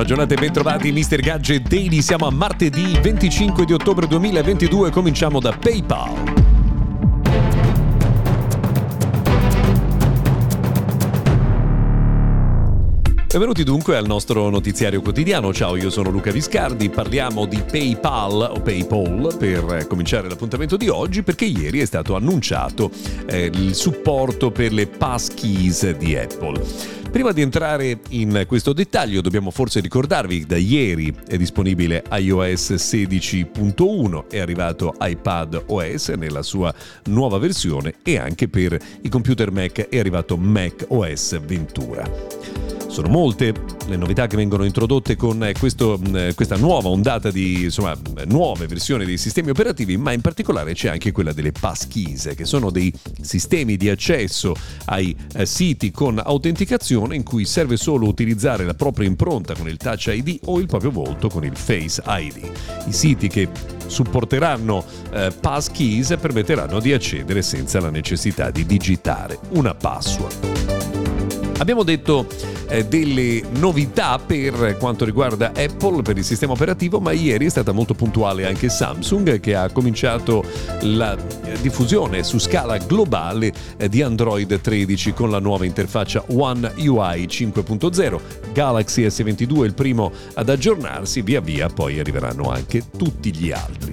Buona giornata e bentrovati Mr. Gadget Daily, siamo a martedì 25 di ottobre 2022, cominciamo da PayPal. Benvenuti dunque al nostro notiziario quotidiano. Ciao, io sono Luca Viscardi. Parliamo di PayPal o PayPal per cominciare l'appuntamento di oggi perché ieri è stato annunciato eh, il supporto per le passkeys di Apple. Prima di entrare in questo dettaglio dobbiamo forse ricordarvi che da ieri è disponibile iOS 16.1, è arrivato iPad OS nella sua nuova versione e anche per i computer Mac è arrivato Mac OS Ventura. Sono molte le novità che vengono introdotte con eh, questo, eh, questa nuova ondata di insomma, nuove versioni dei sistemi operativi, ma in particolare c'è anche quella delle passkeys, che sono dei sistemi di accesso ai eh, siti con autenticazione in cui serve solo utilizzare la propria impronta con il Touch ID o il proprio volto con il Face ID. I siti che supporteranno eh, passkeys permetteranno di accedere senza la necessità di digitare una password. Abbiamo detto eh, delle novità per quanto riguarda Apple per il sistema operativo, ma ieri è stata molto puntuale anche Samsung che ha cominciato la eh, diffusione su scala globale eh, di Android 13 con la nuova interfaccia One UI 5.0. Galaxy S22 è il primo ad aggiornarsi, via via poi arriveranno anche tutti gli altri.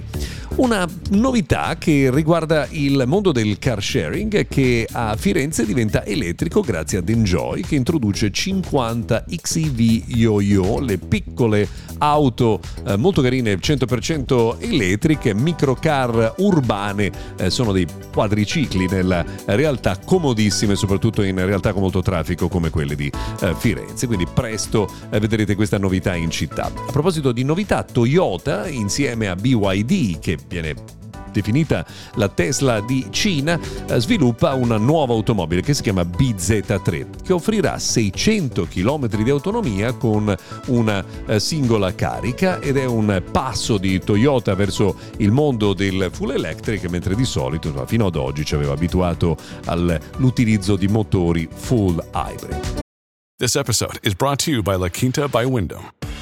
Una novità che riguarda il mondo del car sharing che a Firenze diventa elettrico grazie ad Enjoy che introduce 50 XEV Yo-Yo, le piccole auto eh, molto carine 100% elettriche, microcar urbane, eh, sono dei quadricicli nella realtà comodissime soprattutto in realtà con molto traffico come quelle di eh, Firenze, quindi presto eh, vedrete questa novità in città. A proposito di novità, Toyota insieme a BYD che viene definita la Tesla di Cina, eh, sviluppa una nuova automobile che si chiama BZ3, che offrirà 600 km di autonomia con una eh, singola carica ed è un passo di Toyota verso il mondo del full electric, mentre di solito fino ad oggi ci aveva abituato all'utilizzo di motori full hybrid. This episode is brought to you by La Quinta by Wyndham.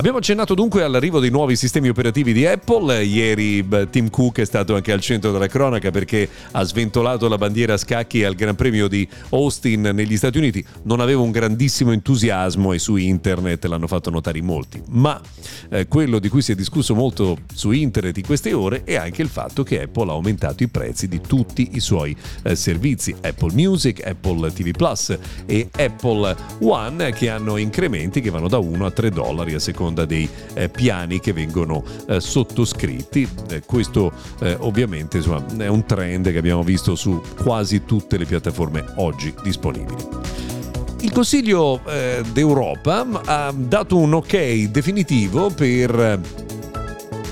Abbiamo accennato dunque all'arrivo dei nuovi sistemi operativi di Apple. Ieri Tim Cook è stato anche al centro della cronaca perché ha sventolato la bandiera a scacchi al Gran Premio di Austin negli Stati Uniti. Non aveva un grandissimo entusiasmo e su internet l'hanno fatto notare in molti. Ma eh, quello di cui si è discusso molto su internet in queste ore è anche il fatto che Apple ha aumentato i prezzi di tutti i suoi eh, servizi. Apple Music, Apple TV Plus e Apple One che hanno incrementi che vanno da 1 a 3 dollari a seconda seconda dei eh, piani che vengono eh, sottoscritti. Eh, questo eh, ovviamente insomma, è un trend che abbiamo visto su quasi tutte le piattaforme oggi disponibili. Il Consiglio eh, d'Europa ha dato un ok definitivo per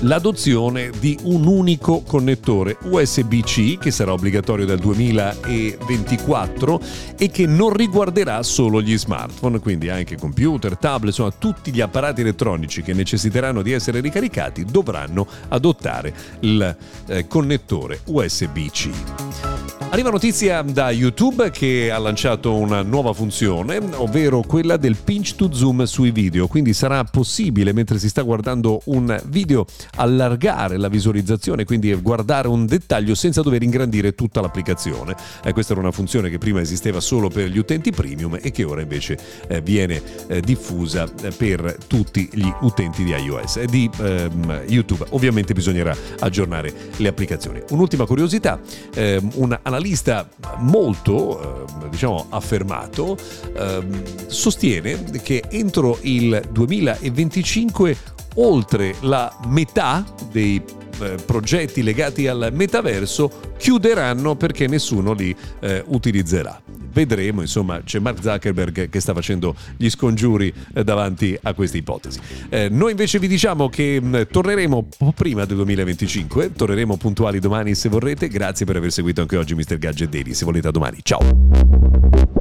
l'adozione di un unico connettore USB-C che sarà obbligatorio dal 2024 e che non riguarderà solo gli smartphone, quindi anche computer, tablet, insomma tutti gli apparati elettronici che necessiteranno di essere ricaricati dovranno adottare il eh, connettore USB-C. Arriva notizia da YouTube che ha lanciato una nuova funzione, ovvero quella del pinch to zoom sui video, quindi sarà possibile mentre si sta guardando un video allargare la visualizzazione, quindi guardare un dettaglio senza dover ingrandire tutta l'applicazione. Eh, questa era una funzione che prima esisteva solo per gli utenti premium e che ora invece eh, viene eh, diffusa eh, per tutti gli utenti di iOS e di ehm, YouTube. Ovviamente bisognerà aggiornare le applicazioni. Un'ultima curiosità, ehm, una analista molto, eh, diciamo, affermato, eh, sostiene che entro il 2025 oltre la metà dei eh, progetti legati al metaverso chiuderanno perché nessuno li eh, utilizzerà. Vedremo, insomma, c'è Mark Zuckerberg che sta facendo gli scongiuri eh, davanti a questa ipotesi. Eh, noi invece vi diciamo che mh, mm, torneremo prima del 2025, torneremo puntuali domani se vorrete. Grazie per aver seguito anche oggi Mr. Gadget Daily. Se volete a domani. Ciao!